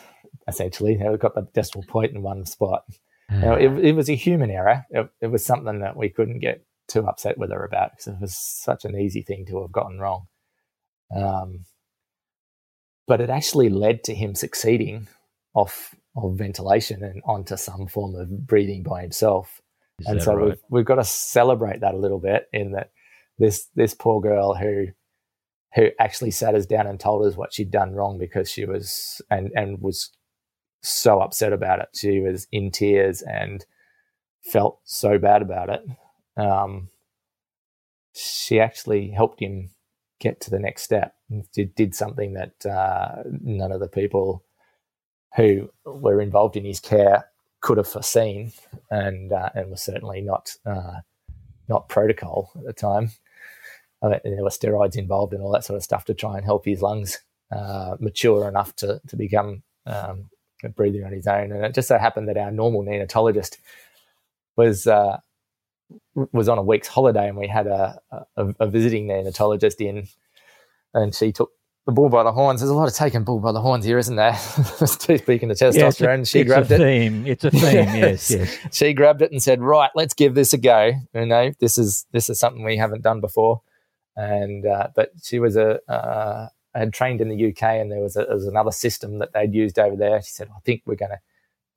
Essentially, we got the decimal point in one spot. Now, it, it was a human error. It, it was something that we couldn't get too upset with her about because it was such an easy thing to have gotten wrong. Um, but it actually led to him succeeding off of ventilation and onto some form of breathing by himself. Is and so right? we've, we've got to celebrate that a little bit in that this this poor girl who who actually sat us down and told us what she'd done wrong because she was and and was so upset about it. She was in tears and felt so bad about it. Um, she actually helped him get to the next step. Did, did something that uh, none of the people who were involved in his care could have foreseen, and uh, and was certainly not uh, not protocol at the time. I mean, there were steroids involved and all that sort of stuff to try and help his lungs uh, mature enough to to become um, breathing on his own. And it just so happened that our normal neonatologist was uh, was on a week's holiday, and we had a, a, a visiting neonatologist in, and she took the bull by the horns. There's a lot of taking bull by the horns here, isn't there? [laughs] Speaking of Yeah, it's a- testosterone, she it's grabbed a it. theme. It's a theme. [laughs] yes, yes. She grabbed it and said, "Right, let's give this a go." You know, this is this is something we haven't done before. And uh, but she was a uh, had trained in the UK, and there was, a, was another system that they'd used over there. She said, "I think we're gonna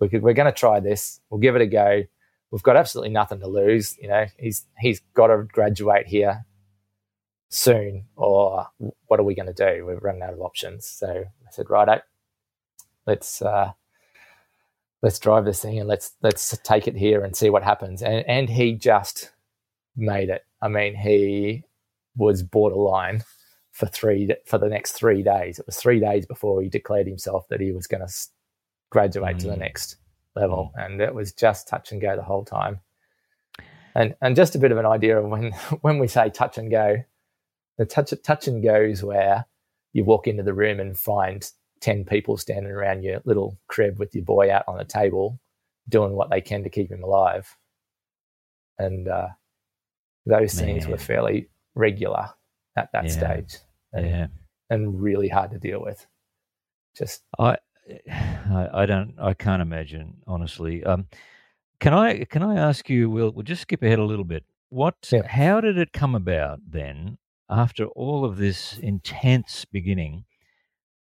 we could, we're gonna try this. We'll give it a go. We've got absolutely nothing to lose. You know, he's he's got to graduate here soon, or what are we going to do? We're running out of options." So I said, "Righto, let's." Uh, let's drive this thing and let's let's take it here and see what happens. And and he just made it. I mean, he was borderline for three for the next three days. It was three days before he declared himself that he was going to graduate to the Mm. next level, and it was just touch and go the whole time. And and just a bit of an idea of when [laughs] when we say touch and go, the touch touch and goes where you walk into the room and find 10 people standing around your little crib with your boy out on a table doing what they can to keep him alive. And uh, those scenes were fairly regular at that Yeah. stage and, Yeah. and really hard to deal with. Just I, I, I don't, I can't imagine honestly. Um, can I, can I ask you? We'll, we'll just skip ahead a little bit. What, Yeah. how did it come about then, after all of this intense beginning,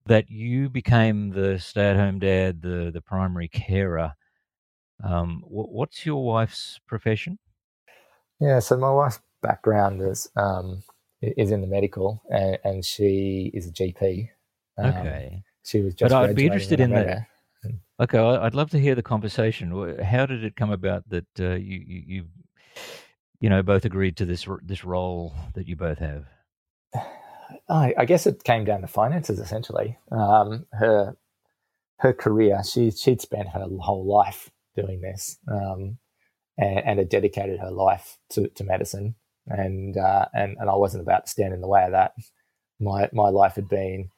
that you became the stay-at-home dad, the the primary carer? Um, wh- what's your wife's profession? Yeah, so my wife's background is um, is in the medical, and, and she is a GP. Um, Okay. She was just. But I'd be interested in that. Okay, I'd love to hear the conversation. How did it come about that uh, you, you you you know both agreed to this this role that you both have? I, I guess it came down to finances essentially. Um, her her career, she she'd spent her whole life doing this. Um, and, and had dedicated her life to, to medicine. And, uh, and, and I wasn't about to stand in the way of that. My, my life had been,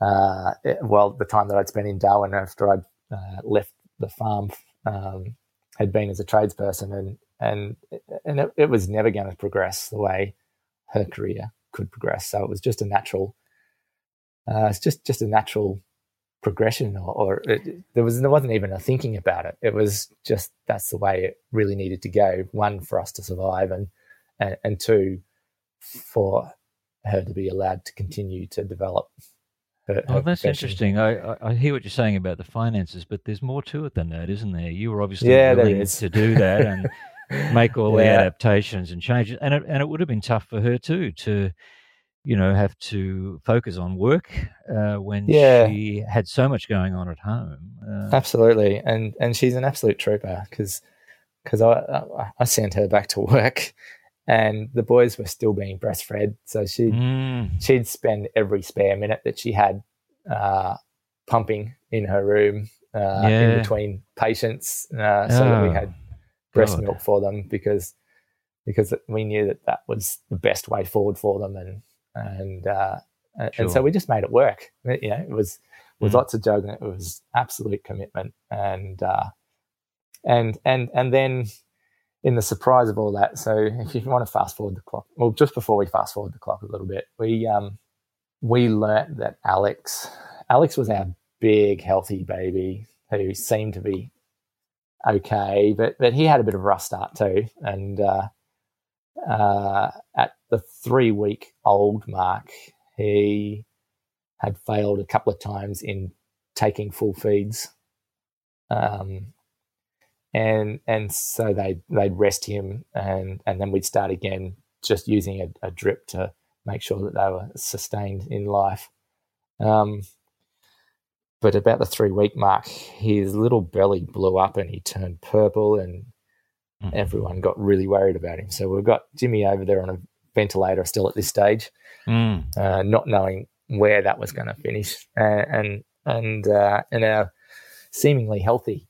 uh, well, the time that I'd spent in Darwin after I'd uh, left the farm um, had been as a tradesperson, and and and it, it was never going to progress the way her career could progress. So it was just a natural. Uh, it's just just a natural progression, or, or it, there was there wasn't even a thinking about it. It was just that's the way it really needed to go. One for us to survive, and and, and two for her to be allowed to continue to develop her, oh, that's interesting. I, I, hear what you're saying about the finances, but there's more to it than that, isn't there? You were obviously yeah, willing to do that and [laughs] make all yeah. the adaptations and changes, and it, and it would have been tough for her too to, you know, have to focus on work uh, when yeah. she had so much going on at home. Uh, Absolutely, and and she's an absolute trooper because because I, I I sent her back to [laughs] work and the boys were still being breastfed. So she'd mm. she'd spend every spare minute that she had uh, pumping in her room uh, yeah. in between patients, uh, so oh, that we had breast God. milk for them because because we knew that that was the best way forward for them, and and uh, sure. and so we just made it work. You know, it was was mm. lots of joking. It was absolute commitment, and uh, and and and then in the surprise of all that, so [laughs] if you want to fast forward the clock, well, just before we fast forward the clock a little bit, we um, we learnt that Alex, Alex was our big healthy baby who seemed to be okay, but but he had a bit of a rough start too, and uh, uh, at the three week old mark, he had failed a couple of times in taking full feeds. Um, and and so they they'd rest him and and then we'd start again just using a, a drip to make sure that they were sustained in life um, but about the three week mark his little belly blew up and he turned purple and mm. everyone got really worried about him so we've got jimmy over there on a ventilator still at this stage mm. uh, not knowing where that was going to finish uh, and and uh, and our seemingly healthy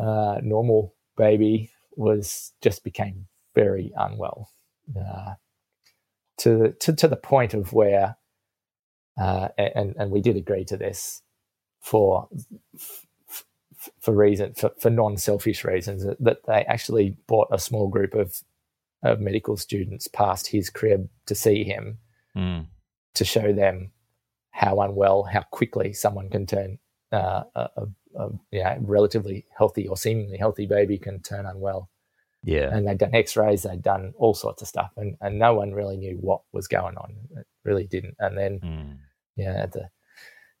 uh, normal baby was just became very unwell uh, to, to to the point of where uh, and and we did agree to this for for reason for, for non-selfish reasons that they actually brought a small group of of medical students past his crib to see him mm. to show them how unwell how quickly someone can turn uh, a, a yeah, relatively healthy or seemingly healthy baby can turn unwell. Yeah. And they'd done x rays, they'd done all sorts of stuff, and, and no one really knew what was going on. It really didn't. And then, mm. yeah, the,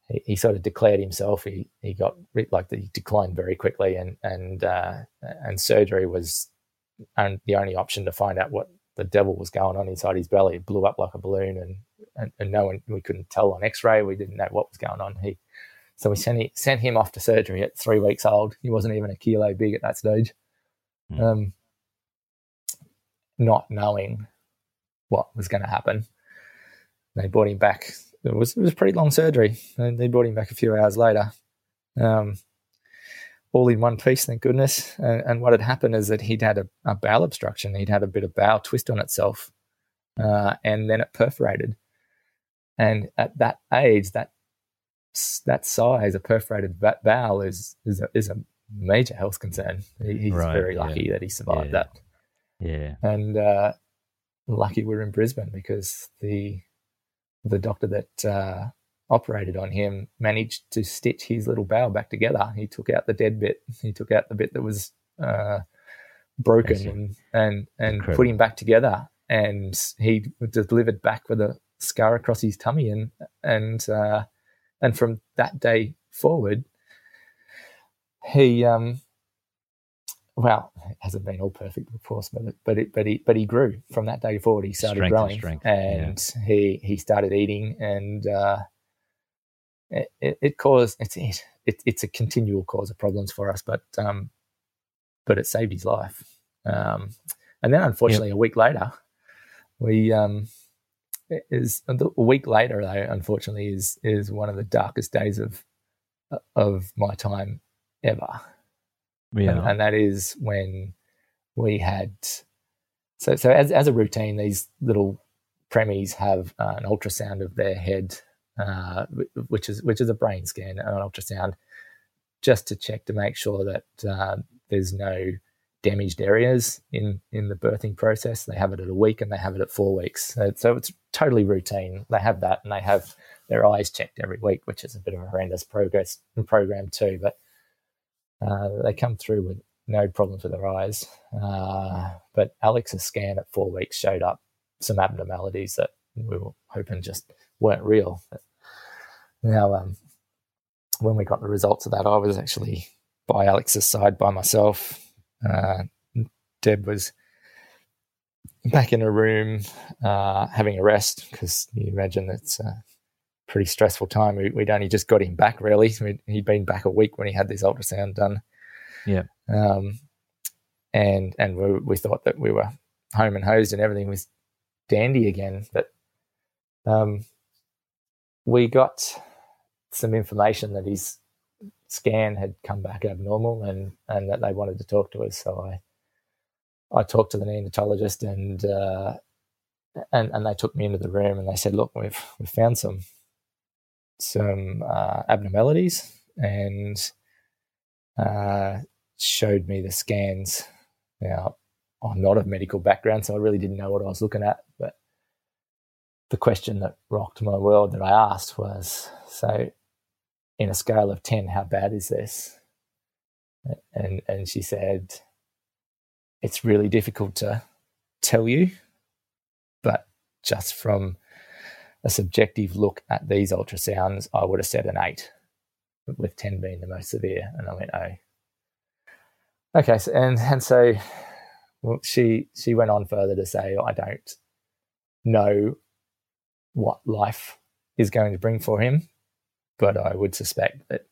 he, he, sort of declared himself. He he got like he declined very quickly, and and uh, and surgery was and the only option to find out what the devil was going on inside his belly. It blew up like a balloon, and, and, and no one we couldn't tell on x ray. We didn't know what was going on. He so we sent, he, sent him off to surgery at three weeks old. He wasn't even a kilo big at that stage. Mm. Um, not knowing what was going to happen. They brought him back. It was, it was a pretty long surgery. And they brought him back a few hours later. Um, all in one piece, thank goodness. And, and, what had happened is that he'd had a, a, bowel obstruction. He'd had a bit of bowel twist on itself, uh, and then it perforated. And at that age, that that size, a perforated bowel is is a, is a major health concern. He's right, very lucky yeah. that he survived yeah. that. Yeah, and uh, lucky we're in Brisbane because the the doctor that uh, operated on him managed to stitch his little bowel back together. He took out the dead bit. He took out the bit that was uh, broken and and and put him back together. And he delivered back with a scar across his tummy and and uh, and from that day forward, he, um, well, it hasn't been all perfect, of course, but but it, but he but he grew from that day forward. He started strength growing, strength. and yeah. he he started eating, and uh, it, it, it, caused it's it, it, it's a continual cause of problems for us, but um, but it saved his life. Um, and then, unfortunately, yep. a week later, we um, is a week later though unfortunately is is one of the darkest days of of my time ever yeah. and, and that is when we had so so as as a routine, these little premies have uh, an ultrasound of their head, uh, which is which is a brain scan, and an ultrasound, just to check to make sure that uh, there's no damaged areas in in the birthing process. They have it at a week and they have it at four weeks. So, so it's totally routine. They have that and they have their eyes checked every week, which is a bit of a horrendous progress program too. But uh, they come through with no problems with their eyes. Uh, but Alex's scan at four weeks showed up some abnormalities that we were hoping just weren't real. But now, um, when we got the results of that, I was actually by Alex's side by myself. Uh, Deb was back in a room uh, having a rest because you imagine it's a pretty stressful time. We, would only just got him back, really. We'd, he'd been back a week when he had this ultrasound done. Yeah. Um, and and we, we thought that we were home and hosed and everything was dandy again. But um, we got some information that his scan had come back abnormal and, and that they wanted to talk to us. So I I talked to the neonatologist and uh, and and they took me into the room and they said, look, we've we've found some some uh, abnormalities and uh, showed me the scans. Now I'm not of medical background, so I really didn't know what I was looking at. But the question that rocked my world that I asked was, so in a scale of 10, how bad is this? And, and she said, it's really difficult to tell you, but just from a subjective look at these ultrasounds, I would have said an eight, with 10 being the most severe. And I went, oh. Okay, so, and, and so well, she she went on further to say, I don't know what life is going to bring for him, but I would suspect that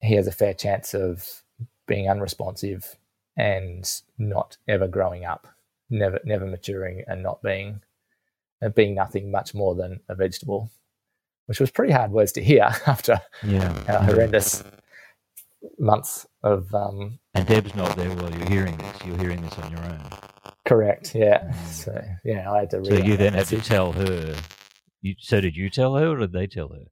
he has a fair chance of being unresponsive and not ever growing up, never never maturing, and not being uh, being nothing much more than a vegetable, which was pretty hard words to hear [laughs] after yeah. a horrendous months of. Um, and Deb's not there while you're hearing this. You're hearing this on your own. Correct. Yeah. Mm. So yeah, I had to. So you then had to tell her. You, so did you tell her, or did they tell her?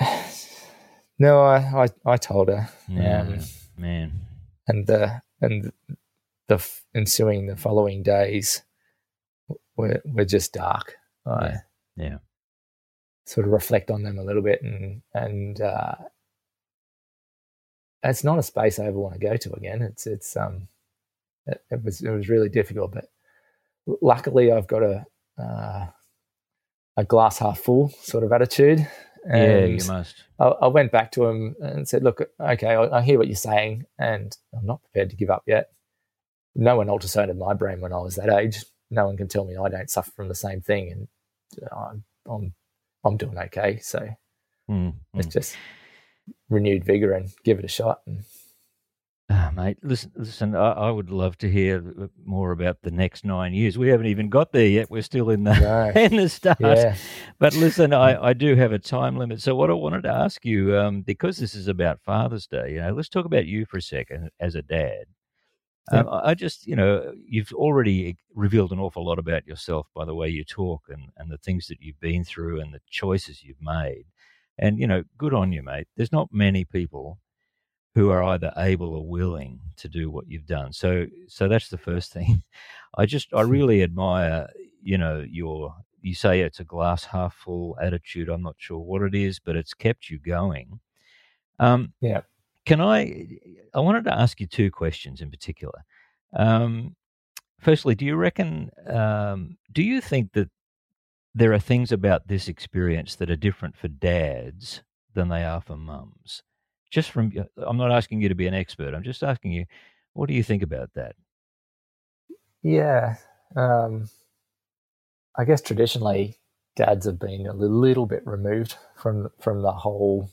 [sighs] no, I, I, I told her. Yeah, um, man. And the and the ensuing the following days were were just dark. I, yeah. yeah. Sort of reflect on them a little bit and and uh, it's not a space I ever want to go to again. It's it's um it, it was it was really difficult, but luckily I've got a uh, a glass half full sort of attitude. And yeah, you must. I, I, went back to him and said, "Look, okay, I, I, hear what you're saying, and I'm not prepared to give up yet. No one ultrasounded my brain when I was that age. No one can tell me I don't suffer from the same thing, and I'm I'm, I'm doing okay. So mm, it's mm. just renewed vigor and give it a shot. And... Ah, mate, listen, listen. I, I, would love to hear more about the next nine years. We haven't even got there yet. We're still in the no. [laughs] in the start. Yeah. But listen, I, [laughs] I do have a time limit. So what I wanted to ask you, um, because this is about Father's Day, you know, let's talk about you for a second as a dad. Um, I just, you know, you've already revealed an awful lot about yourself by the way you talk and, and the things that you've been through and the choices you've made. And, you know, good on you, mate. There's not many people who are either able or willing to do what you've done. So, so that's the first thing. [laughs] I just, I really admire, you know, your, you say it's a glass half full attitude. I'm not sure what it is, but it's kept you going. Um, yeah. Can I, I wanted to ask you two questions in particular. Um, firstly, do you reckon, um, do you think that there are things about this experience that are different for dads than they are for mums. Just from, I'm not asking you to be an expert. I'm just asking you, what do you think about that? Yeah, um, I guess traditionally dads have been a little bit removed from from the whole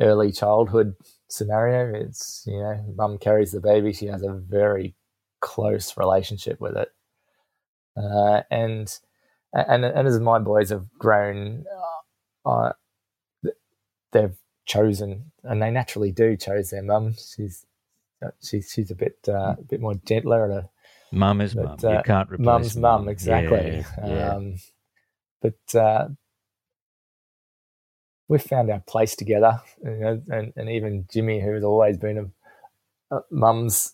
early childhood scenario. It's you know, mum carries the baby; she has a very close relationship with it, uh, and and and as my boys have grown, uh, uh they've chosen, and they naturally do, chose their mum. She's she's she's a bit uh, a bit more gentler and a Mum is mum. but, you uh, can't replace mum's mum exactly. Yeah, yeah. Um, but uh, we've found our place together, you know, and, and even Jimmy, who's always been a, a mum's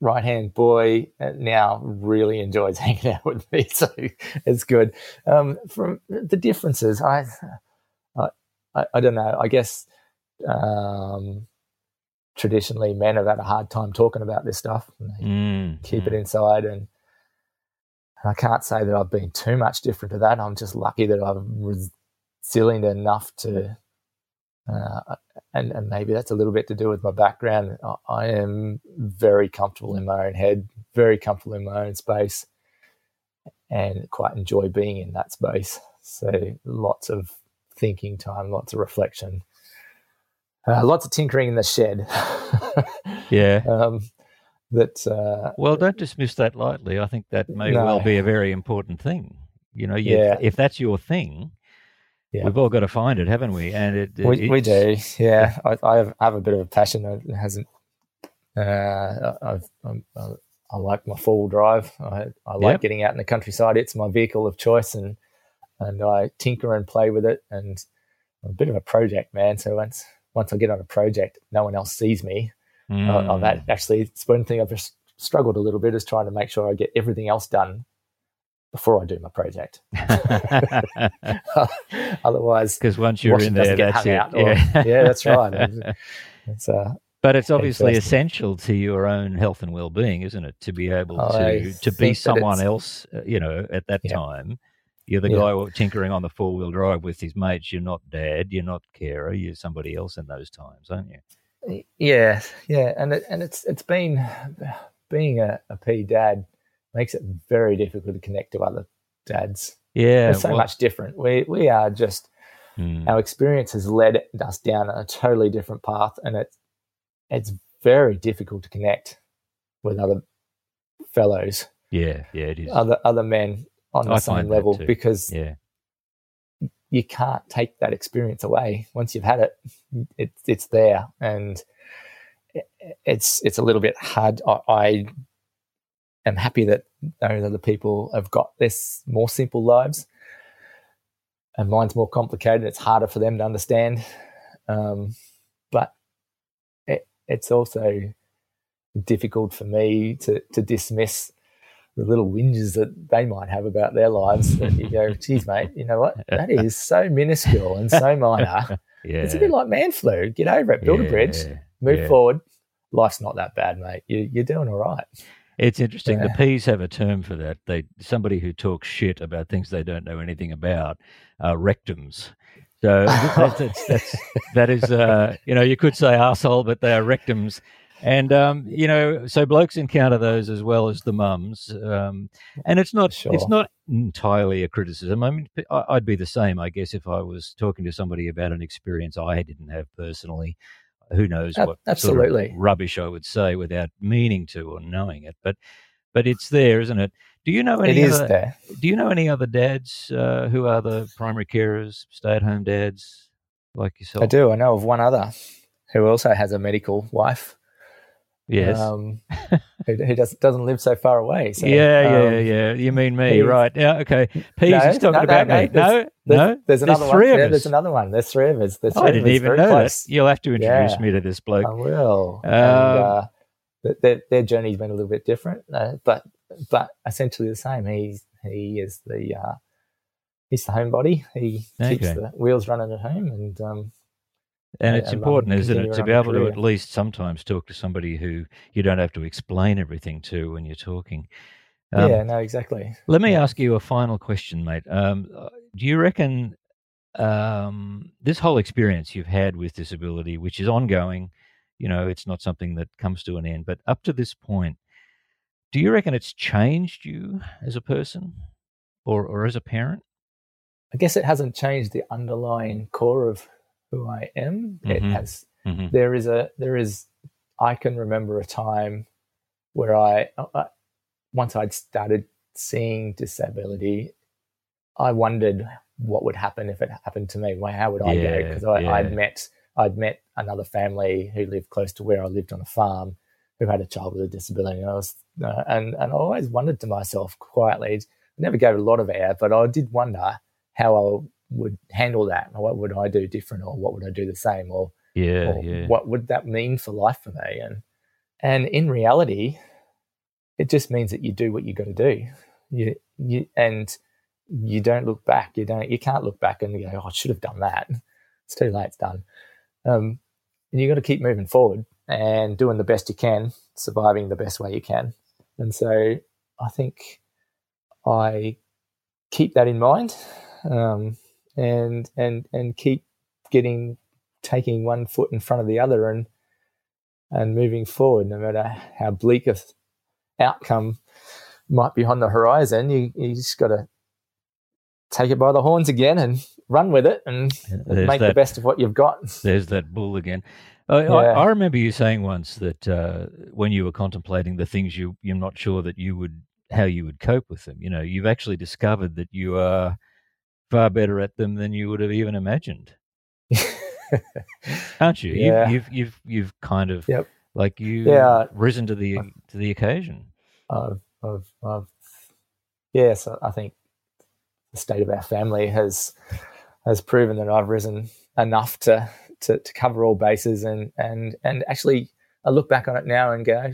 right hand boy, uh, now really enjoys [laughs] hanging out with me. So it's good. Um, from the differences, I, I, I, don't know. I guess um, traditionally men have had a hard time talking about this stuff. And they Mm, keep it mm. inside and I can't say that I've been too much different to that. I'm just lucky that I'm resilient enough to, uh, and, and maybe that's a little bit to do with my background. I, I am very comfortable in my own head, very comfortable in my own space, and quite enjoy being in that space. So lots of thinking time, lots of reflection, uh, lots of tinkering in the shed. [laughs] Yeah. um, that uh, Well, don't dismiss that lightly. I think that may No. well be a very important thing. You know, you, Yeah. if that's your thing, Yeah. we've all got to find it, haven't we? And it, we, we do, yeah. I, I, have, I have a bit of a passion. It hasn't. Uh, I've, I'm, I, I like my four wheel drive. I, I like Yep. getting out in the countryside. It's my vehicle of choice, and and I tinker and play with it. And I'm a bit of a project man. So once once I get on a project, no one else sees me. I- I've Mm. actually it's one thing I've just struggled a little bit is trying to make sure I get everything else done before I do my project. [laughs] [laughs] Otherwise, Because once you're in there, that's it. out, [laughs] or- yeah, that's right. It's, uh, But it's obviously essential to your own health and well-being, isn't it? To be able I to to be someone else, uh, you know, at that Yeah. time. You're the Yeah. guy tinkering on the four-wheel drive with his mates. You're not dad. You're not carer. You're somebody else in those times, aren't you? Yeah, yeah, and it, and it's it's been being a, a P dad makes it very difficult to connect to other dads. Yeah. It's so well- much different. We we are just Hmm. our experience has led us down a totally different path, and it's it's very difficult to connect with other fellows, Yeah. Yeah. It is. other other men on the I same level because yeah. you can't take that experience away. Once you've had it, it it's there, and it- it's it's a little bit hard. I, I am happy that those other people have got this more simple lives, and mine's more complicated. It's harder for them to understand, um, but it, it's also difficult for me to to dismiss the little whinges that they might have about their lives. That you go, [laughs] geez, mate, you know what? That is so minuscule and so minor. [laughs] Yeah. It's a bit like man flu. Get over it, build a bridge, move yeah. forward. Life's not that bad, mate. You, you're doing all right. It's interesting. The Yeah. P's have a term for that. They somebody who talks shit about things they don't know anything about are rectums. So [laughs] that's, that's, that's, that is, uh, you know, you could say arsehole, but they are rectums. And um, you know, so blokes encounter those as well as the mums, um, and it's not Sure. it's not entirely a criticism. I mean, I'd be the same, I guess, if I was talking to somebody about an experience I didn't have personally. Who knows what absolutely. sort of rubbish I would say without meaning to or knowing it, but but it's there, isn't it? Do you know any is other, there. Do you know any other dads uh, who are the primary carers, stay-at-home dads like yourself? I do. I know of one other who also has a medical wife. Yes. Um, who, who doesn't doesn't live so far away. So, yeah, yeah, um, yeah. You mean me, right? Yeah, okay. Peas No, is talking no, about no, me. there's- No, There's, no. there's another there's one. three of yeah, us. there's another one. There's three of us. There's three I didn't even know close. that. You'll have to introduce Yeah. me to this bloke. I will. and, Um, uh, th- their, their journey's been a little bit different, uh, but but essentially the same. He he is the uh, he's the homebody. He keeps the wheels running at home, and um, And it's important, isn't it, to be able to at least sometimes talk to somebody who you don't have to explain everything to when you're talking. Um, yeah, no, exactly. Let me Yeah. ask you a final question, mate. Um, uh, do you reckon um, this whole experience you've had with disability, which is ongoing, you know, it's not something that comes to an end, but up to this point, do you reckon it's changed you as a person or, or as a parent? I guess it hasn't changed the underlying core of who I am. It Mhm. has. Mhm. There is a there is. I can remember a time where I, I once I'd started seeing disability, I wondered what would happen if it happened to me. Why- How would I go? Yeah, Because I, yeah. I'd met I'd met another family who lived close to where I lived on a farm who had a child with a disability. And I was, uh, and, and I always wondered to myself quietly, I never gave a lot of air, but I did wonder how I would handle that. What would I do different or what would I do the same or, Yeah, or yeah. what would that mean for life for me? And, and in reality, it just means that you do what you got to do. You, you, and you don't look back. You don't, you can't look back and go, oh, I should have done that. It's too late. It's done. Um, and you got to keep moving forward and doing the best you can, surviving the best way you can. And so I think I keep that in mind, um, and and and keep getting taking one foot in front of the other and and moving forward, no matter how bleak a outcome might be on the horizon. You you just got to take it by the horns again and run with it and There's make the best of what you've got. There's that bull again. I, I, Yeah. I remember you saying once that uh, when you were contemplating the things you you're not sure that you would how you would cope with them. You know, you've actually discovered that you are far better at them than you would have even imagined, [laughs] aren't you? Yeah. You've, you've you've you've kind of Yep. like you Yeah. risen to the to the occasion. I've, I've, I've, yes, I- I think the state of our family has has proven that I've risen enough to to, to cover all bases, and and and actually, I look back on it now and go,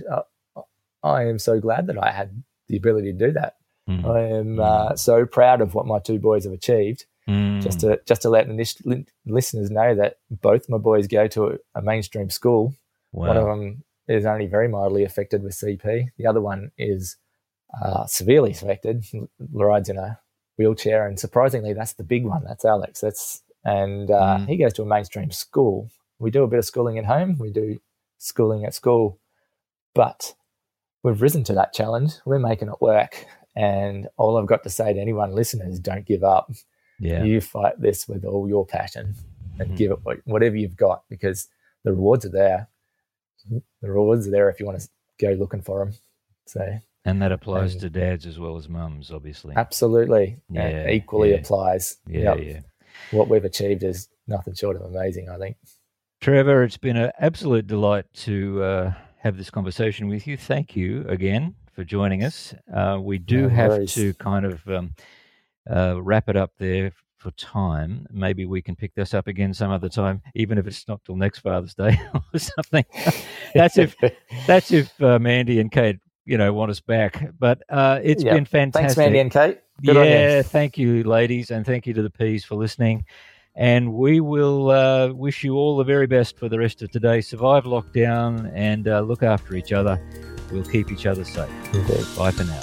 oh, I am so glad that I had the ability to do that. Mm. I am uh, so proud of what my two boys have achieved. Mm. Just to just to let the lis- listeners know that both my boys go to a, mainstream school. One of them is only very mildly affected with CP. The other one is uh, severely affected. L- rides in a wheelchair, and surprisingly, that's the big one. That's Alex. That's and uh, Mm. he goes to a mainstream school. We do a bit of schooling at home. We do schooling at school, but we've risen to that challenge. We're making it work. And all I've got to say to anyone listening is don't give up. Yeah. You fight this with all your passion and Mhm. give it whatever you've got because the rewards are there. The rewards are there if you want to go looking for them. So And that applies and- to dads as well as mums, obviously. absolutely, Yeah, and equally yeah. applies. Yeah, Yep. yeah. What we've achieved is nothing short of amazing. I think. Trevor, it's been an absolute delight to uh, have this conversation with you. Thank you again for joining us. Uh, we do No have to kind of um, uh, wrap it up there for time. Maybe we can pick this up again some other time, even if it's not till next Father's Day [laughs] or something. that's if that's if uh, Mandy and Kate, you know, want us back. But uh, it's Yep. been fantastic. Thanks, Mandy and Kate. Good on you. yeah, thank you, ladies, and thank you to the Peas for listening. And we will uh, wish you all the very best for the rest of today. Survive lockdown and uh, look after each other. We'll keep each other safe. Indeed. Bye for now.